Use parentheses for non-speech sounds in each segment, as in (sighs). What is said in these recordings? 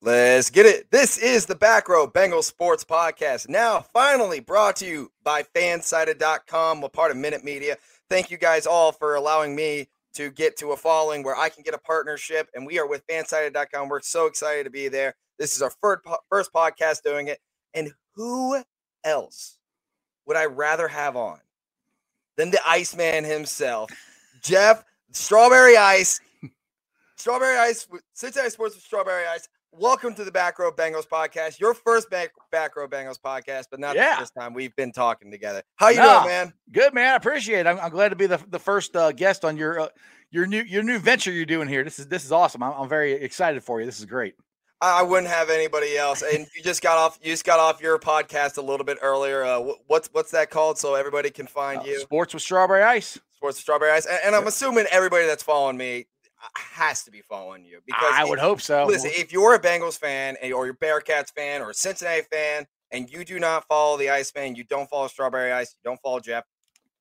Let's get it. This is the Back Row Bengals Sports Podcast. Now, finally brought to you by fansided.com, a part of Minute Media. Thank you guys all for allowing me to get to a following where I can get a partnership. And we are with fansided.com. We're so excited to be there. This is our first, first podcast doing it. And who else would I rather have on than the Iceman himself, Jeff Strawberry Ice? Strawberry Ice, Cincinnati Sports with Strawberry Ice. Welcome to the Back Row Bengals podcast. Your first back, back Row Bengals podcast, but not Yeah. the first time we've been talking together. How you No. doing, man? Good man, I appreciate it. I'm, I'm glad to be the, the first uh, guest on your uh, your new your new venture you're doing here. This is this is awesome. I'm, I'm very excited for you. This is great. I wouldn't have anybody else. And you just got off. You just got off your podcast a little bit earlier. Uh, what's what's that called? So everybody can find Uh, you. Sports with strawberry ice. Sports with Strawberry Ice. And, and I'm assuming everybody that's following me has to be following you because I if- would hope so. Listen, if you're a Bengals fan eh, or you're a Bearcats fan or a Cincinnati fan and you do not follow the Ice Man, you don't follow Strawberry Ice, you don't follow Jeff,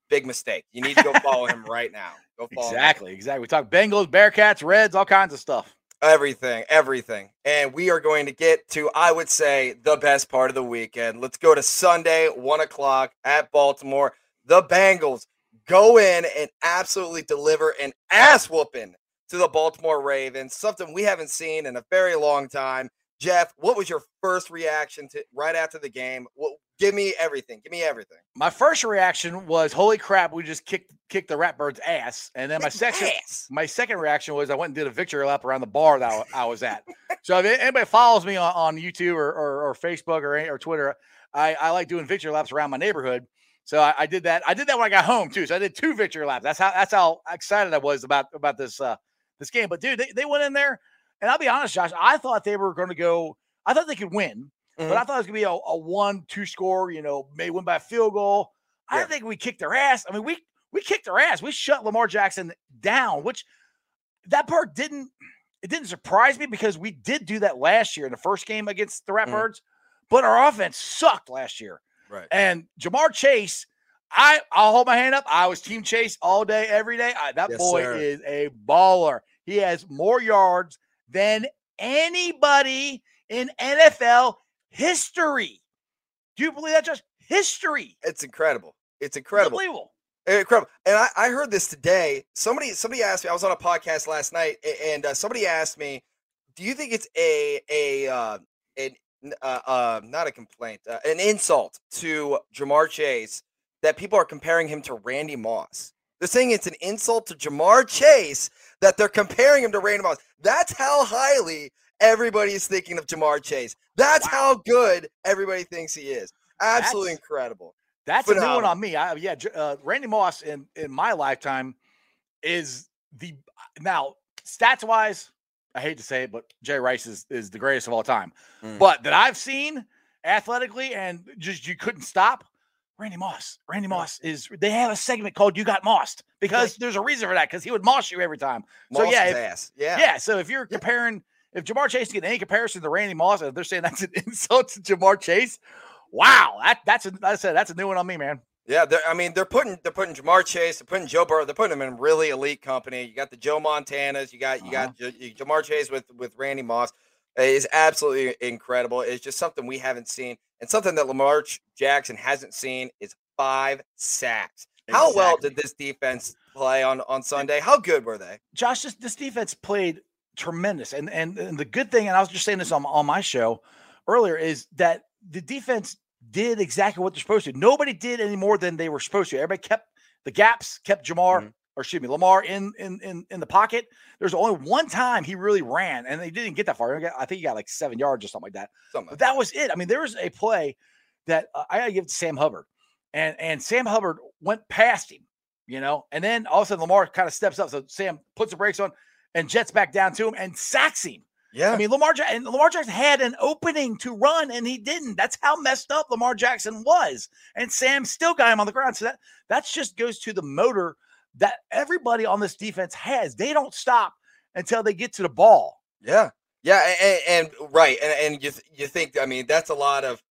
big mistake. You need to go follow him right now. Go (laughs) follow him. exactly, exactly. We talk Bengals, Bearcats, Reds, all kinds of stuff. Everything, everything. And we are going to get to, I would say, the best part of the weekend. Let's go to Sunday, one o'clock at Baltimore. The Bengals go in and absolutely deliver an ass whooping to the Baltimore Ravens, something we haven't seen in a very long time. Jeff, what was your first reaction to right after the game? Well, give me everything. Give me everything. My first reaction was, "Holy crap! We just kicked kicked the Ratbirds' ass." And then my second Ass. my second reaction was I went and did a victory lap around the bar that I I was at. (laughs) so if anybody follows me on, on YouTube or, or, or Facebook or, or Twitter, I, I like doing victory laps around my neighborhood. So I, I did that. I did that when I got home too. So I did two victory laps. That's how that's how excited I was about about this uh this game. But dude, they, they went in there, and I'll be honest, Josh, I thought they were going to go. I thought they could win, Mhm. but I thought it was going to be a, a one two score. You know, may win by a field goal. I Yeah. didn't think we kicked their ass. I mean, we we kicked their ass. We shut Lamar Jackson down, which that part didn't it didn't surprise me because we did do that last year in the first game against the Mhm. Ratbirds, but our offense sucked last year. Right. And Ja'Marr Chase, I I'll hold my hand up. I was team Chase all day, every day. I, that Yes, boy sir. is a baller. He has more yards than anybody in NFL history. Do you believe that? Just history. It's incredible. It's incredible. Unbelievable. Incredible. And I, I heard this today. Somebody somebody asked me. I was on a podcast last night, and uh, somebody asked me, "Do you think it's a a uh, an uh, uh, not a complaint, uh, an insult to Ja'Marr Chase that people are comparing him to Randy Moss?" They're saying it's an insult to Ja'Marr Chase that they're comparing him to Randy Moss. That's how highly everybody is thinking of Ja'Marr Chase. That's Wow. how good everybody thinks he is. Absolutely That's- incredible. That's a new one on me. I, yeah, uh, Randy Moss in in my lifetime is the now stats wise. I hate to say it, but Jay Rice is is the greatest of all time. Mm. But that I've seen athletically and just you couldn't stop. Randy Moss. Randy Moss is. They have a segment called "You Got Mossed" because there's a reason for that. Because he would moss you every time. So Moss yeah, his if- ass. Yeah. Yeah. So if you're comparing, if Ja'Marr Chase can get any comparison to Randy Moss, and they're saying that's an (laughs) insult to Ja'Marr Chase, wow, that that's a I said that's a new one on me, man. Yeah, they're, I mean, they're putting they're putting Ja'Marr Chase, they're putting Joe Burrow, they're putting him in really elite company. You got the Joe Montanas, you got you got uh-huh. J- J- Ja'Marr Chase with with Randy Moss. Is absolutely incredible. It's just something we haven't seen, and something that Lamar Jackson hasn't seen is five sacks. How well did this defense play on on Sunday? How good were they? Josh, this, this defense played tremendous. And, and and the good thing, and I was just saying this on, on my show earlier, is that the defense did exactly what they're supposed to. Nobody did any more than they were supposed to. Everybody kept the gaps, kept Ja'Marr, Mhm. Or excuse me, Lamar in in in, in the pocket. There's only one time he really ran, and they didn't get that far. I think he got like seven yards or something like that. Something. But that was it. I mean, there was a play that uh, I gotta give it to Sam Hubbard, and and Sam Hubbard went past him, you know, and then all of a sudden Lamar kind of steps up, so Sam puts the brakes on and jets back down to him and sacks him. yeah, I mean, Lamar Ja- and Lamar Jackson had an opening to run and he didn't. That's how messed up Lamar Jackson was, and Sam still got him on the ground. So that that just goes to the motor that everybody on this defense has. They don't stop until they get to the ball. Yeah, yeah, and, and right, and and you th- you think I mean that's a lot of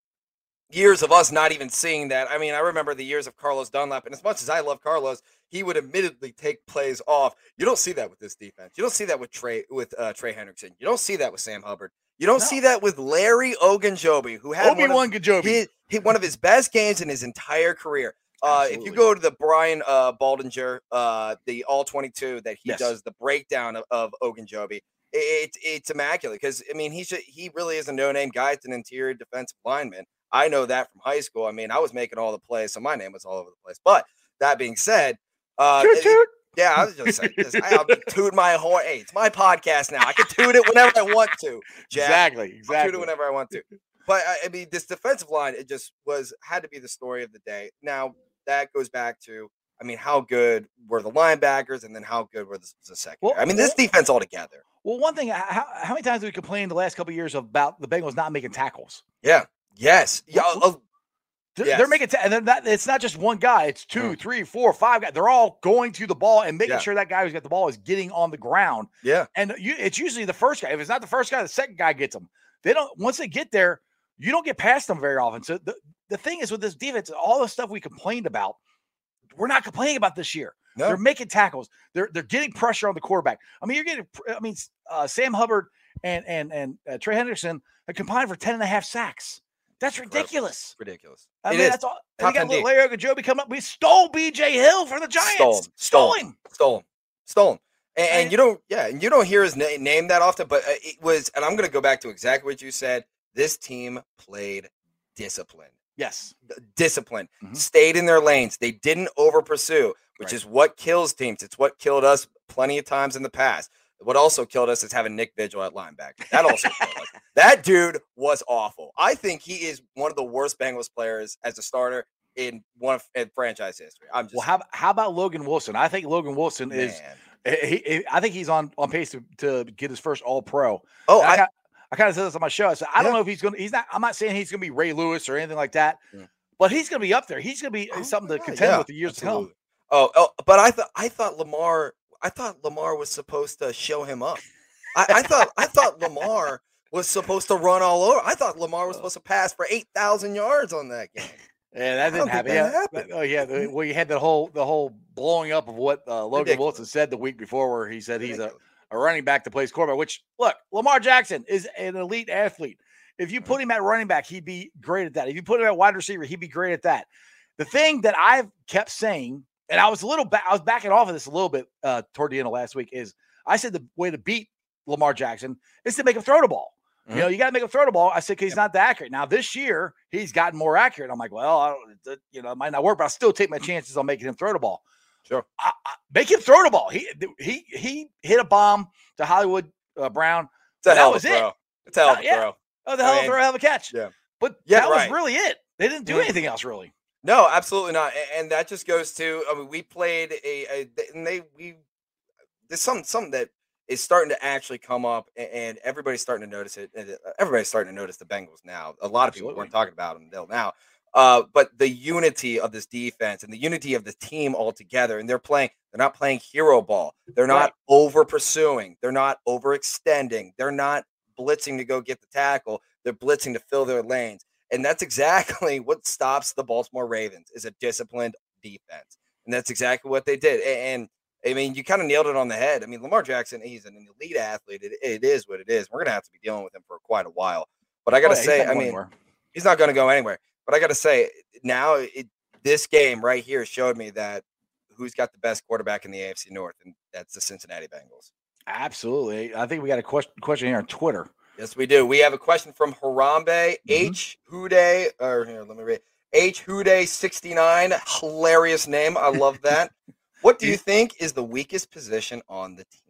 years of us not even seeing that. I mean, I remember the years of Carlos Dunlap, and as much as I love Carlos, he would admittedly take plays off. You don't see that with this defense. You don't see that with Trey with uh, Trey Hendrickson. You don't see that with Sam Hubbard. You don't No. see that with Larry Ogunjobi, who had one of, Wan Gajobi. he, he- one of his best games in his entire career. Uh, if you go to the Brian uh, Baldinger, uh, the All 22 that he Yes. does the breakdown of, of Ogunjobi, it, it's immaculate because I mean he's ju- he really is a no name guy. It's an interior defensive lineman. I know that from high school. I mean I was making all the plays, so my name was all over the place. But that being said, uh, Toot it- toot. yeah, I was just saying, just, I'll toot my horn. Hey, it's my podcast now. I can toot it whenever I want to. (laughs) Jack. Exactly. I'll shoot Exactly. it whenever I want to. But I, I mean, this defensive line, it just was had to be the story of the day. Now that goes back to, I mean, how good were the linebackers, and then how good were the, the second? Well, I mean, this defense altogether. Well, one thing, how, how many times have we complained the last couple of years about the Bengals not making tackles? Yeah. Yes. Yeah. Oh, They're, Yes. they're making, ta- and not, it's not just one guy. It's two, Mm. three, four, five guys. They're all going to the ball and making Yeah. sure that guy who's got the ball is getting on the ground. yeah. And you, it's usually the first guy. If it's not the first guy, the second guy gets them. They don't. Once they get there, you don't get past them very often. So the, the thing is with this defense, all the stuff we complained about, we're not complaining about this year. No. They're making tackles. They're they're getting pressure on the quarterback. I mean, you're getting. I mean, uh, Sam Hubbard and and and uh, Trey Hendrickson have combined for 10 and a half sacks. That's ridiculous. Ridiculous. I It mean, is. that's all. Top And you 10 got. Larry Ogunjobi coming up. We stole BJ Hill from the Giants. Stole him. Stole him. Stole him. Stolen. Stolen. And, and you don't, yeah, and you don't hear his na- name that often, but uh, it was, and I'm going to go back to exactly what you said. This team played disciplined. Yes. disciplined, Mhm. stayed in their lanes. They didn't over pursue, which Right. is what kills teams. It's what killed us plenty of times in the past. What also killed us is having Nick Vigil at linebacker. That also killed us. (laughs) That dude was awful. I think he is one of the worst Bengals players as a starter in one of in franchise history. I'm just Well, how, how about Logan Wilson? I think Logan Wilson is. He, he- I think he's on on pace to, to get his first All Pro. Oh, I, I, I kind of said this on my show. I said I don't know if he's gonna. He's not. I'm not saying he's gonna be Ray Lewis or anything like that, Yeah. but he's gonna be up there. He's gonna be uh, Oh something to contend yeah, with the years to come. Oh, oh, but I thought I thought Lamar. I thought Lamar was supposed to show him up. I, I thought I thought Lamar was supposed to run all over. I thought Lamar was supposed to pass for eight thousand yards on that game. Yeah, that didn't happen. think Yeah. happened. Oh yeah. the- Well, you had the whole the whole blowing up of what uh, Logan Ridiculous. Wilson said the week before, where he said he's a, Ridiculous. A running back that plays quarterback. Which look, Lamar Jackson is an elite athlete. If you put him at running back, he'd be great at that. If you put him at wide receiver, he'd be great at that. The thing that I've kept saying, and I was a little back, I was backing off of this a little bit uh, toward the end of last week, is I said the way to beat Lamar Jackson is to make him throw the ball. Mhm. You know, you got to make him throw the ball. I said 'cause he's not that accurate. Now this year he's gotten more accurate. I'm like, well, I don't, you know, it might not work, but I'll still take my chances on making him throw the ball. Sure. I, I, make him throw the ball. He he he hit a bomb to Hollywood uh, Brown. It's a that hell of was a it. throw. It's a hell of a Yeah. throw. Oh, the I hell of a hell of a catch. yeah. But Yeah, that right. was really it. They didn't do Mhm. anything else really. No, absolutely not. And that just goes to I mean, we played a, a and they we there's something something that is starting to actually come up, and everybody's starting to notice it. and, uh, Everybody's starting to notice the Bengals now. A lot of people Absolutely. weren't talking about them until now. Uh, but the unity of this defense and the unity of the team altogether, and they're playing. They're not playing hero ball. They're not Right. over pursuing. They're not overextending. They're not blitzing to go get the tackle. They're blitzing to fill their lanes. And that's (laughs) exactly what stops the Baltimore Ravens is a disciplined defense. And that's exactly what they did. A- And, I mean, you kind of nailed it on the head. I mean, Lamar Jackson, he's an elite athlete. It, it is what it is. We're going to have to be dealing with him for quite a while. But I got to Oh, say, I mean, anywhere. he's not going to go anywhere. But I got to say, now it, this game right here showed me that who's got the best quarterback in the AFC North, and that's the Cincinnati Bengals. absolutely. I think we got a question question here on Twitter. Yes, we do. We have a question from Harambe mm-hmm. H Hude, or here, let me read H Hude sixty nine. Hilarious name. I love that. what (laughs) do you think is the weakest position on the team?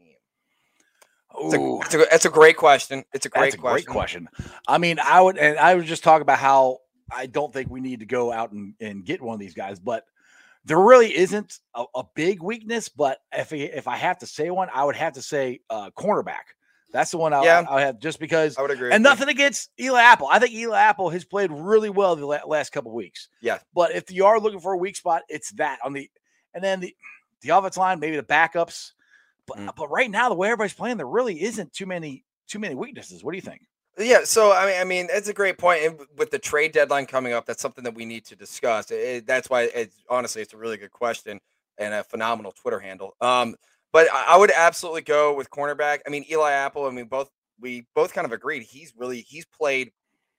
It's a, it's a, it's a great question. It's a great a question. great question. I mean, I would, and I would just talk about how I don't think we need to go out and, and get one of these guys, but there really isn't a, a big weakness. But if I- if I have to say one, I would have to say uh, cornerback. That's the one I, Yeah. I, have just because. I would agree. And with you. nothing against Eli Apple. I think Eli Apple has played really well the la- last couple weeks. Yeah. But if you are looking for a weak spot, it's that on the, and then the the offensive line, maybe the backups. But Mm. but right now, the way everybody's playing, there really isn't too many too many weaknesses. What do you think? Yeah, so I mean, I mean, it's a great point. And with the trade deadline coming up, that's something that we need to discuss. It- it- that's why it's honestly, it's a really good question and a phenomenal Twitter handle. Um, but I, I would absolutely go with cornerback. I mean, Eli Apple. I mean, both we both kind of agreed he's really he's played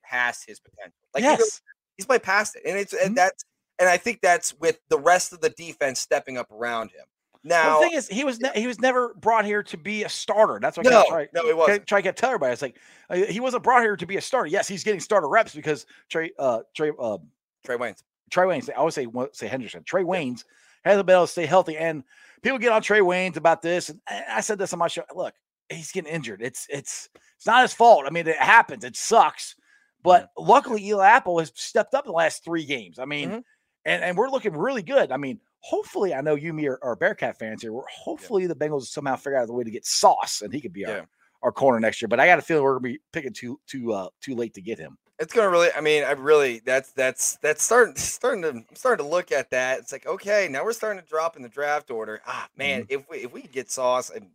past his potential. Like yes. he he's played past it, and it's Mhm. and that's and I think that's with the rest of the defense stepping up around him. Now, the thing is, he was ne- he was never brought here to be a starter. That's what I try, no, try, wasn't. try to get tell everybody. It's like uh, he wasn't brought here to be a starter. Yes, he's getting starter reps because Trey uh Trey uh Trey Waynes. Trey Waynes. I always say say Henderson. Trey Waynes hasn't been able to stay healthy, and people get on Trey Waynes about this. And I said this on my show. Look, he's getting injured. It's it's it's not his fault. I mean, it happens. It sucks. But luckily, Eli Apple has stepped up the last three games. I mean, Mhm. and and we're looking really good. I mean, hopefully, I know you, me, are, are Bearcat fans here. We're hopefully the Bengals somehow figure out the way to get Sauce, and he could be Yeah. our, our corner next year. But I got a feeling we're gonna be picking too too uh too late to get him. It's gonna really. I mean, I really. That's that's that's starting starting to I'm starting to look at that. It's like okay, now we're starting to drop in the draft order. Ah, man, if we if we could get Sauce and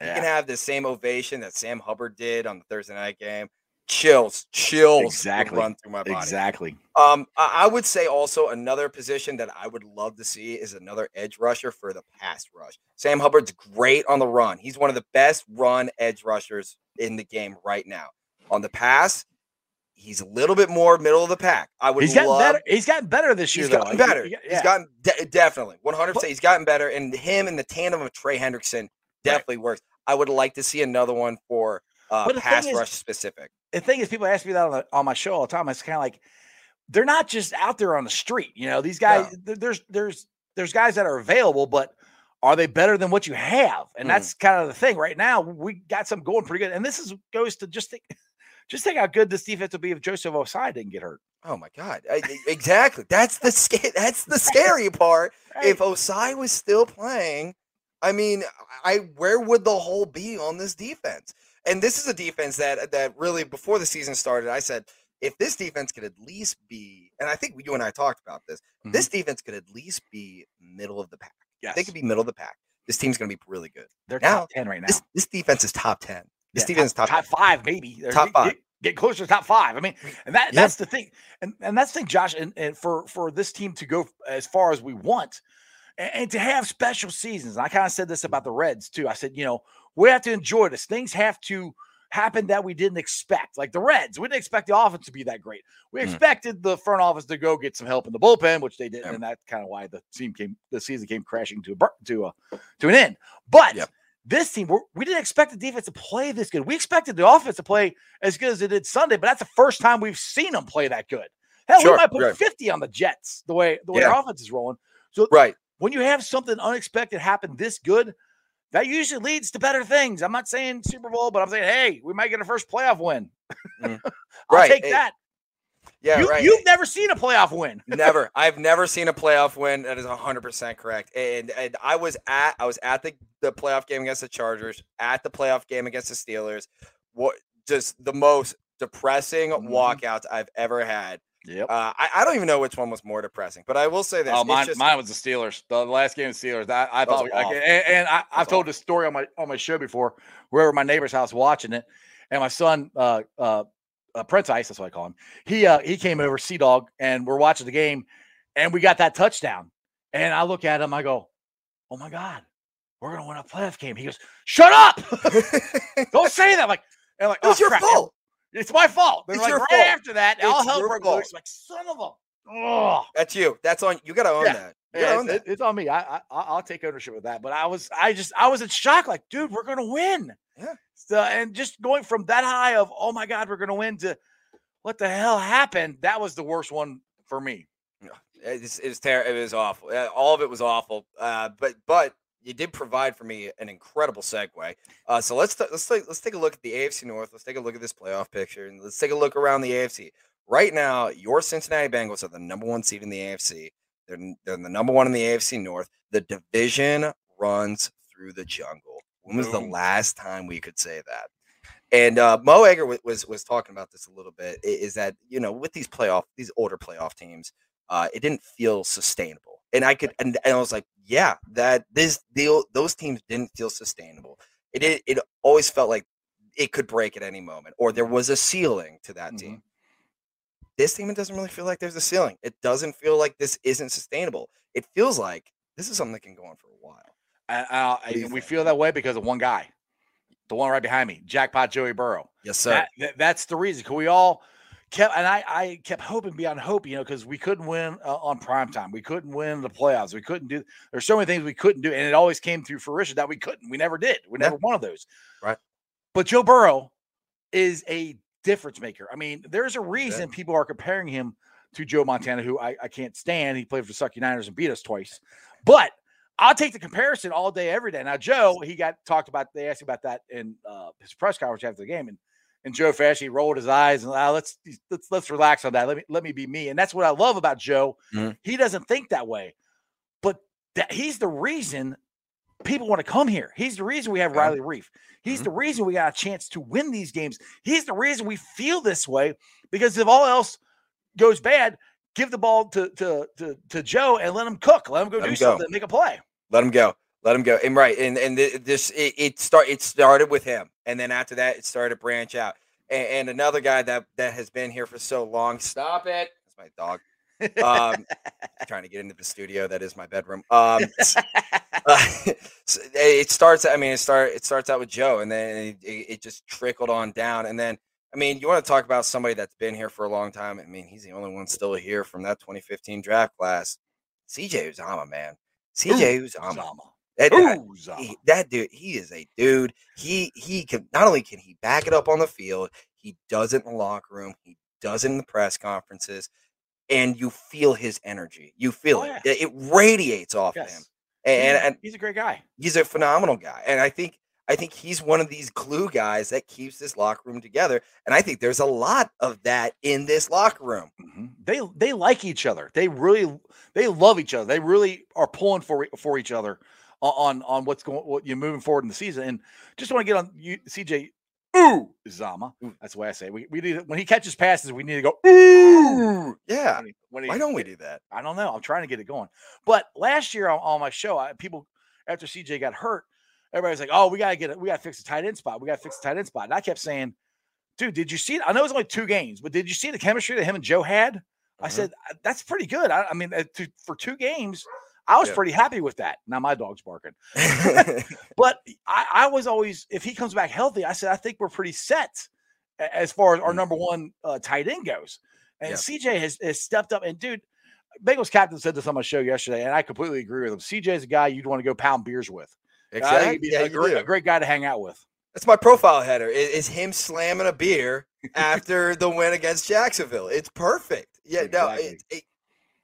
he can have the same ovation that Sam Hubbard did on the Thursday night game. Chills, chills, Exactly. run through my body. exactly. Um, I, I would say also another position that I would love to see is another edge rusher for the pass rush. Sam Hubbard's great on the run. He's one of the best run edge rushers in the game right now. On the pass, he's a little bit more middle of the pack. I would He's gotten love. better. He's gotten better this year. He's though. gotten better. he- He's gotten de- definitely one hundred percent. He's gotten better, and him and the tandem of Trey Hendrickson definitely works. I would like to see another one for uh, But the thing pass is- rush specific. The thing is, people ask me that on, the, on my show all the time. It's kind of like they're not just out there on the street. You know, these guys. th- There's there's there's guys that are available, but are they better than what you have? And Mhm. that's kind of the thing. Right now, we got some going pretty good. And this is goes to just think, (laughs) just think how good this defense would be if Joseph Ossai didn't get hurt. Oh my god! I- exactly. That's the sca- That's the (laughs) scary part. If Osai was still playing, I mean, I where would the hole be on this defense? And this is a defense that that really before the season started, I said if this defense could at least be, and I think you and I talked about this, this mm-hmm. defense could at least be middle of the pack. yes, They could be middle of the pack. This team's going to be really good. they're now, top ten right now. This this defense is top ten. This Yeah, defense is top, top 10. five, maybe Or Top five. Get, get closer to top five. I mean, and that Yeah. that's the thing, and and that's the thing, Josh. And, and for for this team to go as far as we want, and, and to have special seasons. And I kind of said this about the Reds too. I said, you know, we have to enjoy this. Things have to happen that we didn't expect. Like the Reds, we didn't expect the offense to be that great. We Mm. expected the front office to go get some help in the bullpen, which they didn't, Yep. and that's kind of why the team came, the season came crashing to a to a to an end. But Yep. this team, we're, we didn't expect the defense to play this good. We expected the offense to play as good as it did Sunday, but that's the first time we've seen them play that good. Hell, Sure, we might put right. 50 on the Jets the way the way Yeah. our offense is rolling. So Right. when you have something unexpected happen this good, that usually leads to better things. I'm not saying Super Bowl, but I'm saying, hey, we might get a first playoff win. Mm. (laughs) I'll Right, take eh, that. Yeah. you, right. You've never seen a playoff win. (laughs) never. I've never seen a playoff win. That is hundred percent correct. And and I was at I was at the the playoff game against the Chargers, at the playoff game against the Steelers. What just the most depressing Mhm. walkouts I've ever had. Yep. Uh, I, I don't even know which one was more depressing, but I will say this. Oh, mine, just- mine was the Steelers. The last game of the Steelers. I, I thought, like, and, and I, I've was told this story on my on my show before. We were at my neighbor's house watching it, and my son, uh, uh, uh Prentice, that's what I call him. He uh he came over, Sea Dog, and we're watching the game, and we got that touchdown. And I look at him, I go, "Oh my god, we're gonna win a playoff game." He goes, "Shut up! (laughs) Don't say that!" Like, and like, it was "Oh, your crap." fault. It's my fault. Then It's like your right fault. after that, all It's hell your broke fault. loose. Like, son of a. Oh. That's you. That's on you. Got to own Yeah. that. Yeah, it's, it- it's on me. I, I I- I'll take ownership of that. But I was I just I was in shock. Like, dude, we're gonna win. Yeah. So, and just going from that high of oh my god, we're gonna win to what the hell happened? That was the worst one for me. Yeah, it's, it's terrible. It was awful. Uh, All of it was awful. Uh, but but you did provide for me an incredible segue. Uh, so let's t- let's take, let's take a look at the AFC North. Let's take a look at this playoff picture, and let's take a look around the AFC. Right now, your Cincinnati Bengals are the number one seed in the AFC. They're they're the number one in the AFC North. The division runs through the jungle. When was the last time we could say that? And uh, Mo Egger was, was was talking about this a little bit. Is that you know with these playoff these older playoff teams, uh, it didn't feel sustainable. And I could and, and I was like, yeah, that this deal those teams didn't feel sustainable. It it, it always felt like it could break at any moment, or there was a ceiling to that Mhm. team. This team, it doesn't really feel like there's a ceiling. It doesn't feel like this isn't sustainable. It feels like this is something that can go on for a while. Uh, and we feel that way because of one guy. the one right behind me, jackpot Joey Burrow. Yes, sir. That, that- that's the reason. 'Cause we all kept, and I, I kept hoping beyond hope, you know, because we couldn't win uh, on prime time. We couldn't win the playoffs. We couldn't do. There's so many things we couldn't do, and it always came through fruition that we couldn't. We never did. We Yeah. never one of those. Right. But Joe Burrow is a difference maker. I mean, there's a reason people are comparing him to Joe Montana, who I, I can't stand. He played for the Sucky Niners and beat us twice. But I'll take the comparison all day, every day. Now, Joe, he got talked about. They asked him about that in uh, his press conference after the game, and and Joe Fash, he rolled his eyes and ah, let's let's let's relax on that. Let me let me be me, and that's what I love about Joe. Mhm. He doesn't think that way, but that he's the reason people want to come here. He's the reason we have Yeah. Riley Reiff. He's Mhm. the reason we got a chance to win these games. He's the reason we feel this way because if all else goes bad, give the ball to to to, to Joe and let him cook. Let him go Let do him go. something, make a play. Let him go. Let him go. And right, and and this it, it start it started with him, and then after that, it started to branch out. And, and another guy that that has been here for so long. Stop it! That's my dog. Um, (laughs) trying to get into the studio. That is my bedroom. Um, uh, (laughs) it starts. I mean, it start. It starts out with Joe, and then it, it just trickled on down. And then, I mean, you want to talk about somebody that's been here for a long time. I mean, he's the only one still here from that 2015 draft class. CJ Uzomah, man. CJ Uzomah. Zama. That, that- Ooh, he- that dude, he is a dude. He he can not only can he back it up on the field, he does it in the locker room, he does it in the press conferences, and you feel his energy. You feel Oh, it. yeah. It radiates off of him. Yes. And, He's- and he's a great guy. he's a phenomenal guy. And I think I think he's one of these glue guys that keeps this locker room together. And I think there's a lot of that in this locker room. Mhm. They they like each other. They really they love each other. They really are pulling for for each other on on what's going what you're moving forward in the season. And just want to get on you, CJ. Ooh, Zama. Ooh. That's the way I say. It. We we need when he catches passes, we need to go ooh. Yeah. When he- when he- Why don't we do that? I don't know. I'm trying to get it going. But last year on, on my show, I, people after CJ got hurt, everybody's like, "Oh, we gotta get it. We gotta fix the tight end spot. We gotta fix the tight end spot." And I kept saying, "Dude, did you see? I know it was only two games, but did you see the chemistry that him and Joe had?" I Mhm. said, "Uh, "That's pretty good." I, I mean, uh, to, for two games, I was Yeah. pretty happy with that. Now my dog's barking, (laughs) (laughs) but I, I was always, if he comes back healthy, I said, I think we're pretty set as far as our Mm. number one uh, tight end goes. And Yeah. CJ has, has stepped up. And dude, Bengals captain said this on my show yesterday, and I completely agree with him. CJ is a guy you'd want to go pound beers with. Exactly. he'd be Yeah, a, great, a great guy to hang out with. That's my profile header. Is, him slamming a beer (laughs) after the win against Jacksonville. It's perfect. Yeah, no, it, it,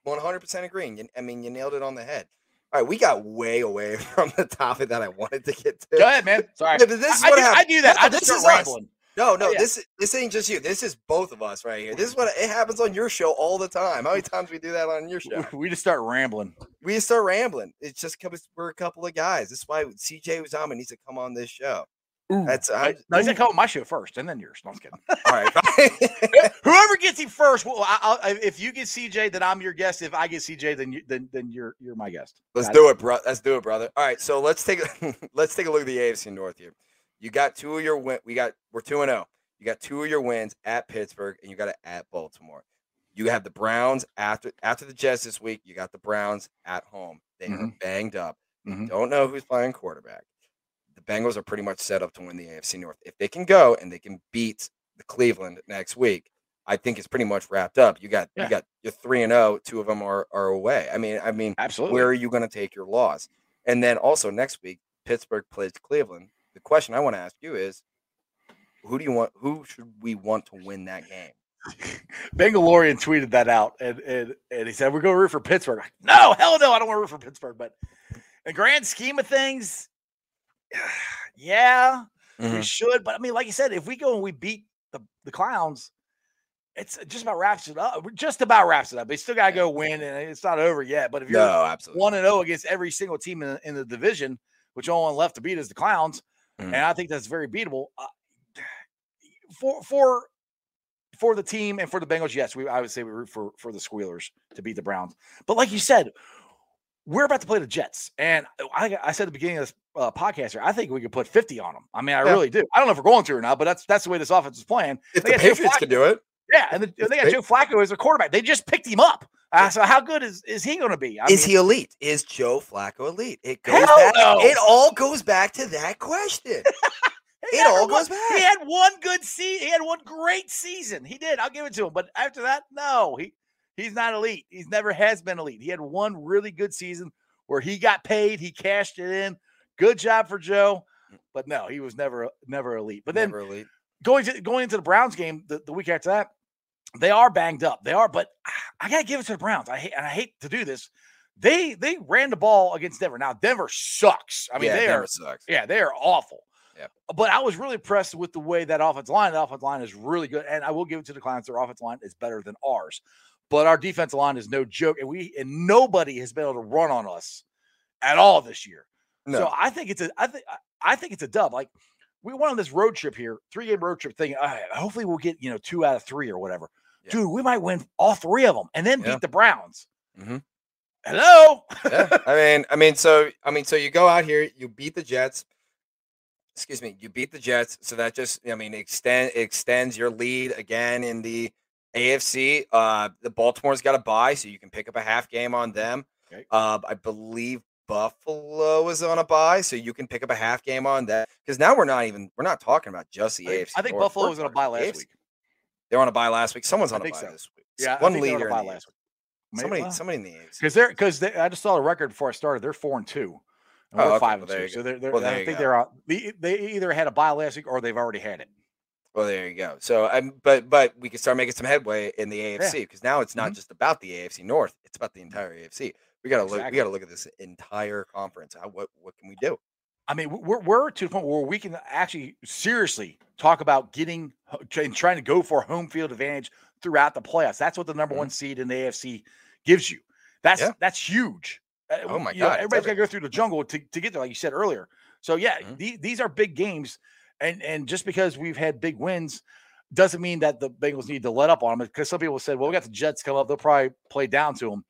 100% agreeing. You- I mean, you nailed it on the head. All right, we got way away (laughs) from the topic that I wanted to get to. Go ahead, man. Sorry. This is I, I what I happens. do that. No, I just this start is us. rambling. No, no, Oh, yeah. this this ain't just you. This is both of us right here. This is mm-hmm. what it happens on your show all the time. How many times we do that on your show? (laughs) We just start rambling. We just start rambling. It's just because we're a couple of guys. That's why CJ Uzomah needs to come on this show. That's No, I, no, he's gonna come on my show first, and then yours. No, I'm kidding. (laughs) all right. (laughs) Whoever gets him first, well, I, I'll, if you get CJ, then I'm your guest. If I get CJ, then you, then then you're you're my guest. Let's Got do it, bro. Let's do it, brother. All right, so let's take a (laughs) let's take a look at the AFC North here. You got two of your win. We got we're two and zero. You got two of your wins at Pittsburgh, and you got it at Baltimore. You have the Browns after after the Jets this week. You got the Browns at home. They are Mhm. banged up. We Mhm. Don't know who's playing quarterback. Bengals are pretty much set up to win the AFC North. If they can go and they can beat the Cleveland next week, I think it's pretty much wrapped up. You got Yeah. you got your three and zero. Two of them are are away. I mean, I mean, Absolutely. where are you going to take your loss? And then also next week, Pittsburgh plays Cleveland. The question I want to ask you is, who do you want? Who should we want to win that game? (laughs) Bengalorian tweeted that out, and and, and he said we're going to root for Pittsburgh. No, hell no, I don't want to root for Pittsburgh. But in the grand scheme of things, (sighs) yeah, we Mhm. should. But I mean, like you said, if we go and we beat the the clowns, it's just about wraps it up. Just about wraps it up. They still got to go win, and it's not over yet. But if you're No, absolutely. one and zero against every single team in, in the division, which only one left to beat is the Clowns, Mhm. and I think that's very beatable. Uh, (sighs) for for for the team and for the Bengals, yes, we I would say we root for for the Squealers to beat the Browns. But like you said, we're about to play the Jets, and I, I said at the beginning of this uh, podcast here, I think we could put fifty on them. I mean, I Yeah. really do. I don't know if we're going to or not, but that's that's the way this offense is playing. If They the Patriots can do it, Yeah, and, the, they got Joe Flacco as a quarterback. They just picked him up. Uh, so how good is is he going to be? I is mean, he elite? Is Joe Flacco elite? It goes back. no. It all goes back to that question. (laughs) it all goes back. He had one good season. He had one great season. He did. I'll give it to him. But after that, no, he he's not elite. He's never has been elite. He had one really good season where he got paid. He cashed it in. Good job for Joe. Mm. But no, he was never never elite. But then Never elite. going to going into the Browns game the, the week after that, they are banged up. They are, but I gotta give it to the Browns. I hate and I hate to do this. They they ran the ball against Denver. Now Denver sucks. I mean, yeah, they Denver are sucks. yeah, they are awful. Yep. But I was really impressed with the way that offensive line, the offensive line is really good. And I will give it to the clients, their offensive line is better than ours. But our defensive line is no joke. And we and nobody has been able to run on us at all this year. No. So I think it's a I think I think it's a dub. Like we went on this road trip here, three game road trip thing. Uh, hopefully we'll get you know two out of three or whatever. Yeah. Dude, we might win all three of them and then Yeah. beat the Browns. Mhm. Hello. yeah. (laughs) I mean, I mean, so I mean, so you go out here, you beat the Jets. Excuse me, you beat the Jets, so that just I mean extend extends your lead again in the AFC. Uh, the Baltimore's got a bye, so you can pick up a half game on them. Okay. Uh, I believe Buffalo is on a bye, so you can pick up a half game on that. Because now we're not even we're not talking about just the I think, AFC. I think North, Buffalo was on a talking bye about the last AFC. week. They're on a bye last week. Someone's on a buy bye so. this week. Yeah, one on leader bye last week. Maybe- Somebody, somebody in the AFC. because they're because they, I just saw the record before I started. They're four and two. And Oh, we're okay. five Well, and two. So they're, they're Well, I think go. they're out. They, they either had a bye last week or they've already had it. Well, there you go. So, um, but but we can start making some headway in the AFC because now it's not just about the AFC North; it's about the entire AFC. We gotta look. We gotta look at this entire conference. How, what what can we do? I mean, we're we're to the point where we can actually seriously talk about getting and trying to go for home field advantage throughout the playoffs. That's what the number one seed in the AFC gives you. That's Mm-hmm. Yeah. that's huge. Uh, Oh my you God, it's everybody's got to go through the jungle to, to get there, like you said earlier. So yeah, Mhm. the- these are big games, and and just because we've had big wins doesn't mean that the Bengals need to let up on them. Because some people said, "Well, we got the Jets come up; they'll probably play down to them."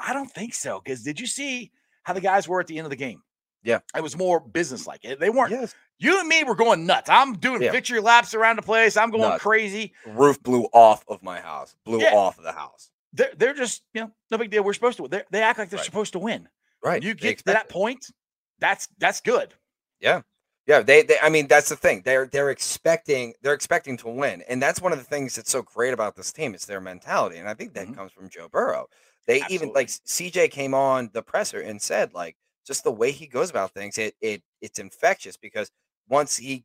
I don't think so. Because did you see how the guys were at the end of the game? Yeah. it was more businesslike. They weren't Yes, you and me were going nuts. I'm doing Yeah. victory laps around the place. I'm going Nuts. crazy. roof blew off of my house. Blew Yeah. off of the house. They're, they're just, you know, no big deal. We're supposed to. They they act like they're Right. supposed to win. Right. You get to that it. point, that's that's good. Yeah, they, they. I mean, that's the thing. They're they're expecting they're expecting to win, and that's one of the things that's so great about this team. It's their mentality, and I think that Mhm. comes from Joe Burrow. They even like CJ came on the presser and said like just the way he goes about things, it it it's infectious because once he,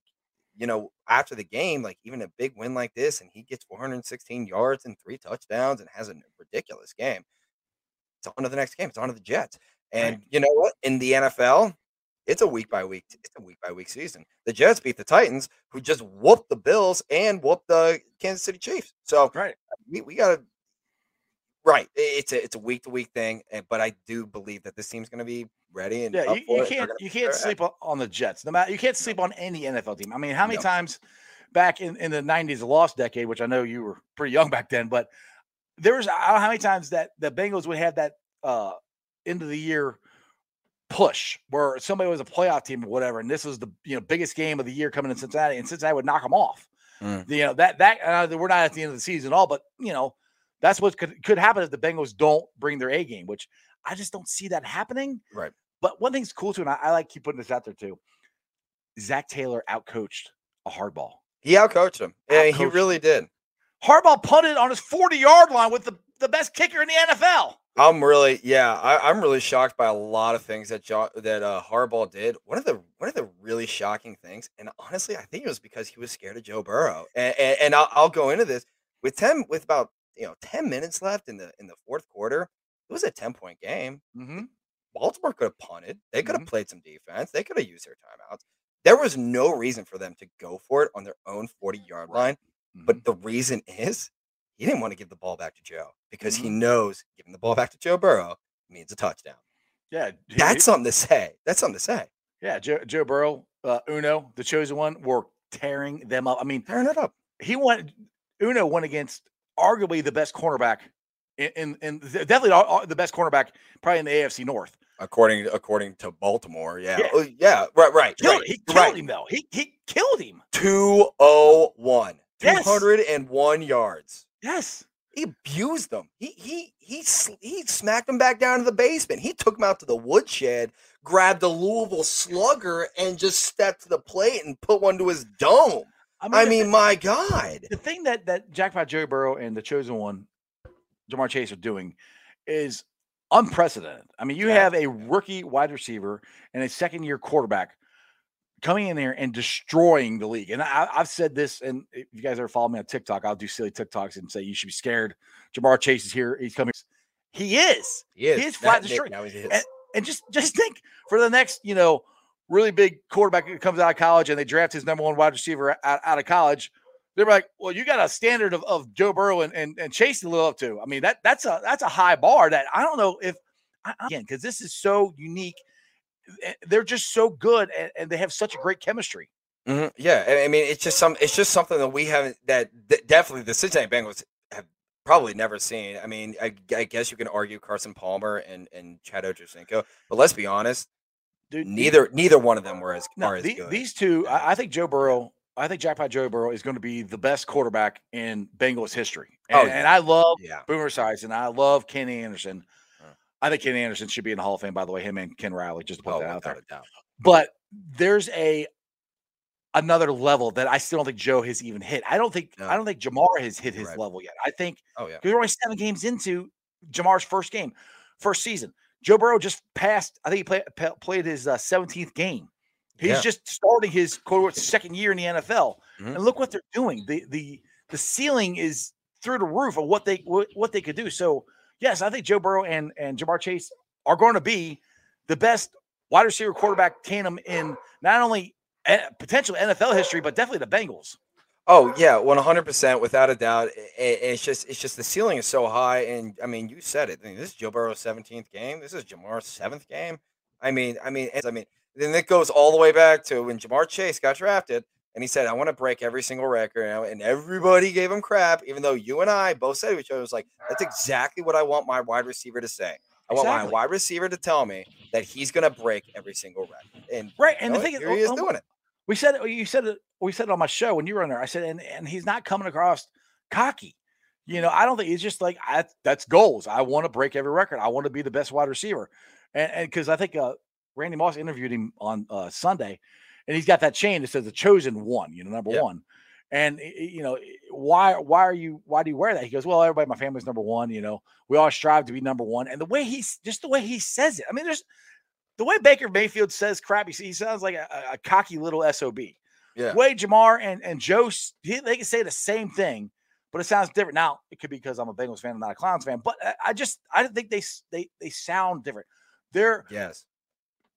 you know, after the game, like even a big win like this, and he gets 416 yards and three touchdowns and has a ridiculous game. It's on to the next game. It's on to the Jets. And you know what? In the NFL, it's a week by week. It's a week by week season. The Jets beat the Titans, who just whooped the Bills and whooped the Kansas City Chiefs. So Right. we, we got to right. It's a it's a week to week thing, but I do believe that this team's going to be ready and Yeah, you, you. Can't you can't sleep on, on the Jets. No matter you can't sleep on any NFL team. I mean, how many No. times back in, in the '90s, the lost decade, which I know you were pretty young back then, but there was I don't know how many times that the Bengals would have that uh end of the year push where somebody was a playoff team or whatever, and this was the you know biggest game of the year coming in Cincinnati, and Cincinnati would knock them off. Mm. You know that that uh, we're not at the end of the season at all, but you know that's what could could happen if the Bengals don't bring their A game, which I just don't see that happening. Right. But one thing's cool too, and I, I like keep putting this out there too. Zac Taylor outcoached a Harbaugh. He outcoached him. Yeah, he Outcoached really did. Harbaugh punted on his 40 yard line with the, the best kicker in the NFL. I'm really, yeah, I, I'm really shocked by a lot of things that jo- that uh, Harbaugh did. One of the one of the really shocking things, and honestly, I think it was because he was scared of Joe Burrow. And, and, and I'll, I'll go into this with ten with about you know ten minutes left in the in the fourth quarter. It was a ten point game. Mm-hmm. Baltimore could have punted. They could have Mhm. played some defense. They could have used their timeouts. There was no reason for them to go for it on their own 40 yard line. Mm-hmm. But the reason is he didn't want to give the ball back to Joe because he Mhm. knows giving the ball back to Joe Burrow means a touchdown. yeah, he- That's something to say. That's something to say. yeah. Joe, Joe Burrow, uh, Uno, the chosen one, were tearing them up. I mean, Tearing it up. he went. Uno went against arguably the best cornerback in, in, in definitely the- uh, best cornerback probably in the AFC North. According according to Baltimore. Yeah. Yeah. Oh, yeah. Right, right. Killed, right. he killed right. him though. He he killed him. 201. Yes. 201 yards. Yes. He abused them. He he he he smacked him back down to the basement. He took him out to the woodshed, grabbed a Louisville Slugger, and just stepped to the plate and put one to his dome. I mean, I mean the, my God. The thing that that Jackpot Joe Burrow and the chosen one, Ja'Marr Chase, are doing is unprecedented. I mean, you have a rookie wide receiver and a second year quarterback coming in there and destroying the league. And I, have said this, and if you guys ever follow me on TikTok, I'll do silly TikToks and say you should be scared. Jamar Chase is here. He's coming. He is. He is. He is flat destroying. And, and just just think for the next, you know, really big quarterback that comes out of college and they draft his number one wide receiver out, out of college. They're like, well, you got a standard of, of Joe Burrow and, and, and Chase to live up to. I mean, that that's a that's a high bar that I don't know if again, because this is so unique Eh, they're just so good and, and they have such a great chemistry. Mm-hmm. Yeah, I mean, it's just some, it's just something that we haven't, that, that definitely the Cincinnati Bengals have probably never seen. I mean, I, I, guess you can argue Carson Palmer and and Chad Ochocinco, but let's be honest, Dude, neither neither one of them were as, no, as the, good. These two, I, I, think Joe Burrow, I think Jackpot Joe Burrow is going to be the best quarterback in Bengals history. Oh, and, oh, yeah. and I love yeah. Boomer Esiason, and I love Kenny Anderson. Uh. I think Ken Anderson should be in the Hall of Fame, by the way, him and Ken Riley, just to put oh, that out there. But there's a another level that I still don't think Joe has even hit. I don't think no. I don't think Ja'Marr has hit his right. level yet. I think oh yeah, we're only seven games into Ja'Marr's first game, first season. Joe Burrow just passed. I think he play, played his uh, 17th game. He's yeah. just starting his quote second year in the NFL, mm-hmm. and look what they're doing. The the the ceiling is through the roof of what they what, what they could do. So yes, I think Joe Burrow and and Ja'Marr Chase are going to be the best wide receiver quarterback tandem in not only potential NFL history, but definitely the Bengals. Oh yeah, one hundred percent, without a doubt. It's just it's just the ceiling is so high, and I mean, you said it. I mean, this is Joe Burrow's seventeenth game. This is Ja'Marr's seventh game. I mean, I mean, I mean, then it goes all the way back to when Ja'Marr Chase got drafted and he said, I want to break every single record. And everybody gave him crap, even though you and I both said to each other, was like, that's exactly what I want my wide receiver to say. I exactly. want my wide receiver to tell me that he's going to break every single record. And right, and the thing is, he is doing it. We said you said it. We said it on my show when you were on there. I said, and and he's not coming across cocky. You know, I don't think he's just like I, that's goals. I want to break every record. I want to be the best wide receiver, and because I think uh, Randy Moss interviewed him on uh, Sunday, and he's got that chain that says the chosen one, you know, number yep. one. And you know, why why are you why do you wear that? He goes, Well, everybody, my family's number one, you know, we all strive to be number one. And the way he's just the way he says it. I mean, there's the way Baker Mayfield says crap, he sounds like a, a cocky little SOB. Yeah. The way Ja'Marr and, and Joe he, they can say the same thing, but it sounds different. Now, it could be because I'm a Bengals fan and not a Clowns fan, but I, I just I don't think they they they sound different. They're yes.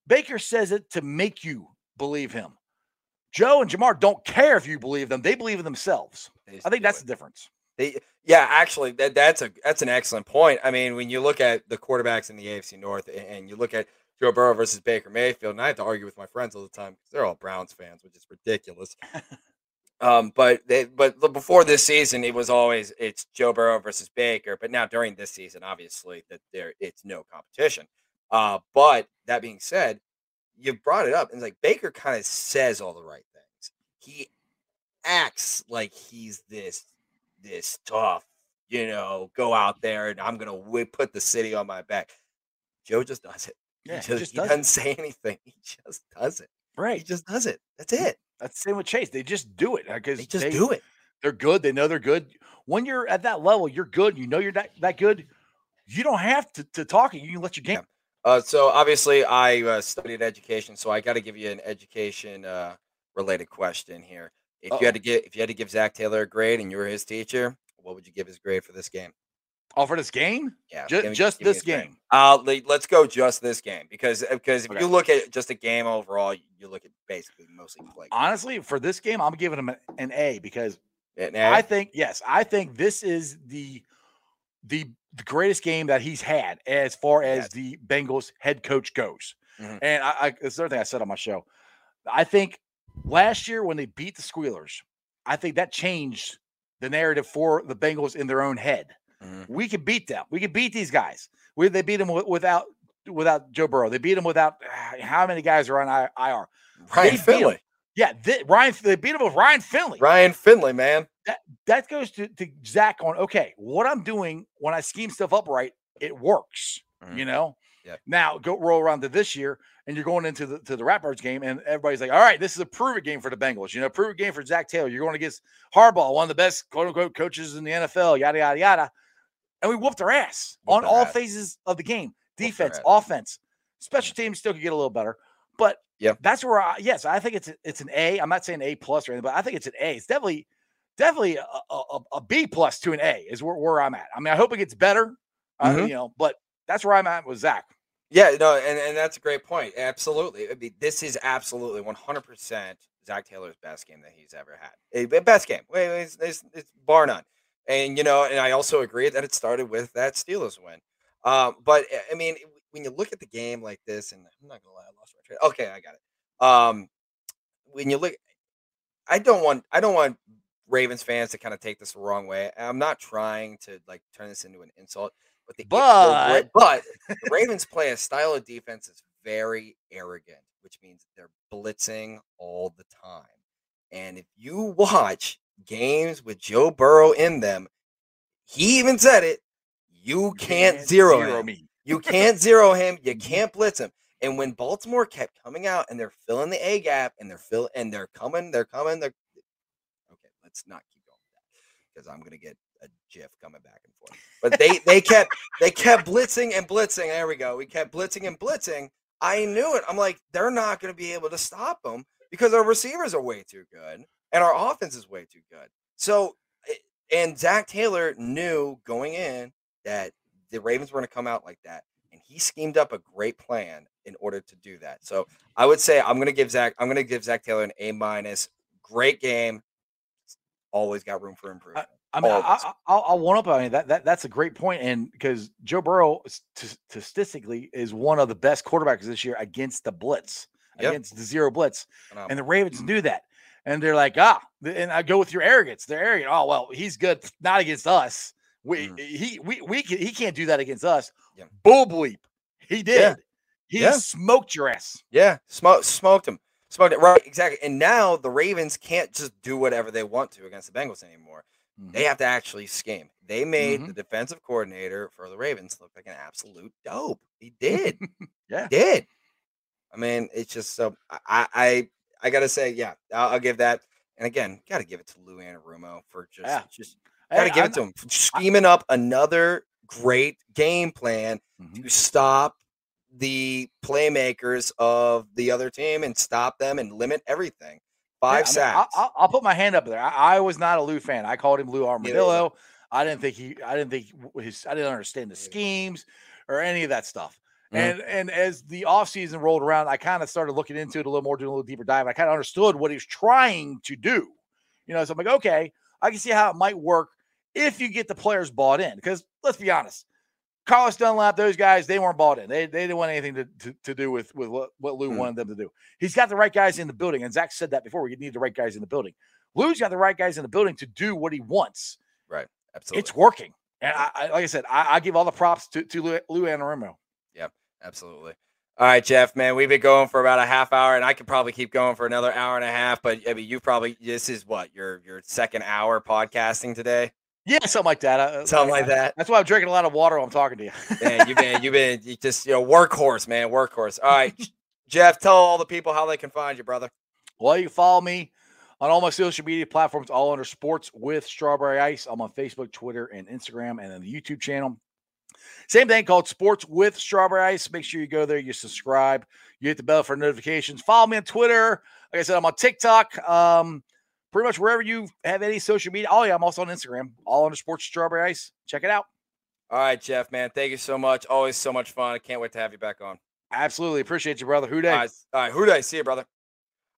Baker says it to make you believe him. Joe and Ja'Marr don't care if you believe them; they believe in themselves. I think that's the difference. They, yeah, actually, that, that's a that's an excellent point. I mean, when you look at the quarterbacks in the AFC North, and you look at Joe Burrow versus Baker Mayfield, and I have to argue with my friends all the time because they're all Browns fans, which is ridiculous. um, but they, but before this season, it was always it's Joe Burrow versus Baker. But now during this season, obviously, that there it's no competition. Uh, but that being said, you brought it up, and like Baker kind of says all the right things. He acts like he's this this tough, you know, go out there and I'm gonna put the city on my back. Joe just does it. Yeah, he, just, he, just he does not (laughs) say anything. He just does it. Right. He just does it. That's it. That's the same with Chase. They just do it because they just they, do it. They're good. They know they're good. When you're at that level, you're good. You know you're that, that good. You don't have to, to talk it. You can let your game. Yeah. Uh, so obviously, I uh, studied education, so I got to give you an education uh, related question here. If Uh-oh. you had to give, if you had to give Zac Taylor a grade and you were his teacher, what would you give his grade for this game? Oh, for this game? Yeah, just, me, just this game. Uh, let's go just this game because because if okay. you look at just a game overall, you look at basically mostly play. Honestly, for this game, I'm giving him an A because an A? I think yes, I think this is the the greatest game that he's had as far as yes. the Bengals head coach goes. Mm-hmm. And I, I it's the other thing I said on my show. I think last year when they beat the Squealers, I think that changed the narrative for the Bengals in their own head. Mm-hmm. We could beat them. We could beat these guys. We they beat them without without Joe Burrow. They beat them without how many guys are on IR. Right, Finley. Yeah, Ryan. They beat him with Ryan Finley. Ryan Finley, man. That that goes to, to Zac on. Okay, what I'm doing when I scheme stuff up right, it works. Mhm. You know. Yeah. Now go roll around to this year, and you're going into the to the Ratbirds game, and everybody's like, "All right, this is a prove it game for the Bengals." You know, prove it game for Zac Taylor. You're going against Harbaugh, one of the best quote unquote coaches in the NFL. Yada yada yada. And we whooped their ass Whooped on their all ass. phases of the game. Defense, offense, special teams still could get a little better, but Yeah. that's where I, yes, I think it's a- it's an A. I'm not saying A plus or anything, but I think it's an A. It's definitely definitely a, a, a- B plus to an A is where, where I'm at. I mean, I hope it gets better, uh, Mhm. you know, but that's where I'm at with Zac. Yeah, no, and, and that's a great point. Absolutely. I mean, this is absolutely 100% Zac Taylor's best game that he's ever had. A best game. Wait, It's, it's, it's bar none. And, you know, and I also agree that it started with that Steelers win. Um, but, uh, I mean, when you look at the game like this, and I'm not going to lie, I lost my train. Okay, I got it. Um, when you look, I don't want, I don't want Ravens fans to kind of take this the wrong way. I'm not trying to like turn this into an insult, but the, the But- but the (laughs) Ravens play a style of defense that's very arrogant, which means they're blitzing all the time. And if you watch games with Joe Burrow in them, he even said it. You, can't, zero, him. me. You (laughs) can't zero him. You mm-hmm. can't blitz him. And when Baltimore kept coming out and they're filling the A gap and they're fill and they're coming, they're coming, they're okay. Let's not keep going with that because I'm gonna get a GIF coming back and forth. But they they kept they kept blitzing and blitzing. There we go. We kept blitzing and blitzing. I knew it. I'm like, they're not gonna be able to stop them because our receivers are way too good and our offense is way too good. So eh, and Zac Taylor knew going in that the Ravens were going to come out like that, and he schemed up a great plan in order to do that. So I would say I'm going to give Zac I'm going to give Zac Taylor an A minus. Great game. Always got room for improvement. I mean, I, Always. I, I'll, I'll one up. I mean, that, that that's a great point. and because Joe Burrow st- statistically is one of the best quarterbacks this year against the blitz, Yep. against the zero blitz, Phenomenal. and the Ravens mm-hmm. knew that, and they're like, ah, and I go with your arrogance. They're arrogant. Oh well, he's good, not against us. We Mm. he we we can, he can't do that against us. Yeah. Bull bleep. He did. Yeah. He Yeah. smoked your ass. Yeah, smoke, smoked him. Smoked it. Right, exactly. And now the Ravens can't just do whatever they want to against the Bengals anymore. They have to actually scheme. They made Mhm. the defensive coordinator for the Ravens look like an absolute dope. He did. (laughs) Yeah. He did. I mean, it's just so I I I gotta say, yeah, I'll, I'll give that. And again, gotta give it to Lou Anarumo for just Yeah. just gotta Hey, give I'm- it to him scheming up another great game plan Mhm. to stop the playmakers of the other team and stop them and limit everything. Five Yeah, I mean, sacks. I, will I'll put my hand up there. I, I was not a Lou fan. I called him Lou I. Armadillo. I didn't think he. I didn't think his. I didn't understand the schemes or any of that stuff. And and as the offseason rolled around, I kind of started looking into it a little more, doing a little deeper dive. I kind of understood what he was trying to do. You know, so I'm like, okay, I can see how it might work if you get the players bought in. Because let's be honest, Carlos Dunlap, those guys, they weren't bought in. They, they didn't want anything to, to, to do with, with what, what Lou Mm. wanted them to do. He's got the right guys in the building. And Zac said that before. We need the right guys in the building. Lou's got the right guys in the building to do what he wants. Right. Absolutely. It's working. And I, I, like I said, I, I give all the props to, to Lou, Lou Anarumo. Absolutely. All right, Jeff, man, we've been going for about a half hour, and I could probably keep going for another hour and a half. But I mean, you probably this is what your your second hour podcasting today, Yeah, something like that. Uh, uh, I- something I- like that. That's why I'm drinking a lot of water while I'm talking to you. Man, you've been you've been you just you know workhorse, man, workhorse. All right, (laughs) Jeff, tell all the people how they can find you, brother. Well, you follow me on all my social media platforms, all under Sports with Strawberry Ice. I'm on Facebook, Twitter, and Instagram, and then the YouTube channel. Same thing called Sports with Strawberry Ice. Make sure you go there, you subscribe, you hit the bell for notifications. Follow me on Twitter. Like I said, I'm on TikTok. Um, pretty much wherever you have any social media. Oh yeah, I'm also on Instagram, all under Sports Strawberry Ice. Check it out. All right, Jeff, man, thank you so much. Always so much fun. I can't wait to have you back on. Absolutely appreciate you, brother. Who Dey? All right, all right, who I see you, brother?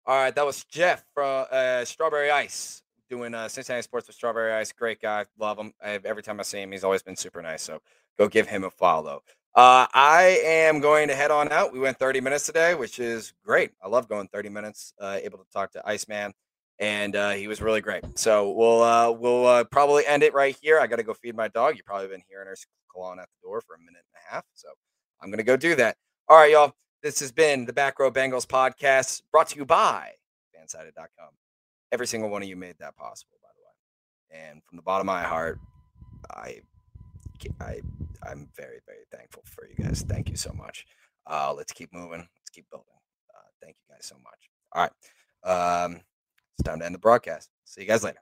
All right, that was Jeff from uh, Strawberry Ice doing uh, Cincinnati Sports with Strawberry Ice. Great guy, love him. I, every time I see him, he's always been super nice. So go give him a follow. Uh, I am going to head on out. We went 30 minutes today, which is great. I love going 30 minutes. Uh, able to talk to Iceman, and uh, he was really great. So we'll uh, we'll uh, probably end it right here. I got to go feed my dog. You've probably been hearing her clawing at the door for a minute and a half. So I'm gonna go do that. All right, y'all. This has been the Back Row Bengals podcast, brought to you by fansided.com. Every single one of you made that possible, by the way. And from the bottom of my heart, I, I, I'm very, very thankful for you guys. Thank you so much. Uh, let's keep moving. Let's keep building. Uh, thank you guys so much. All right. Um, it's time to end the broadcast. See you guys later.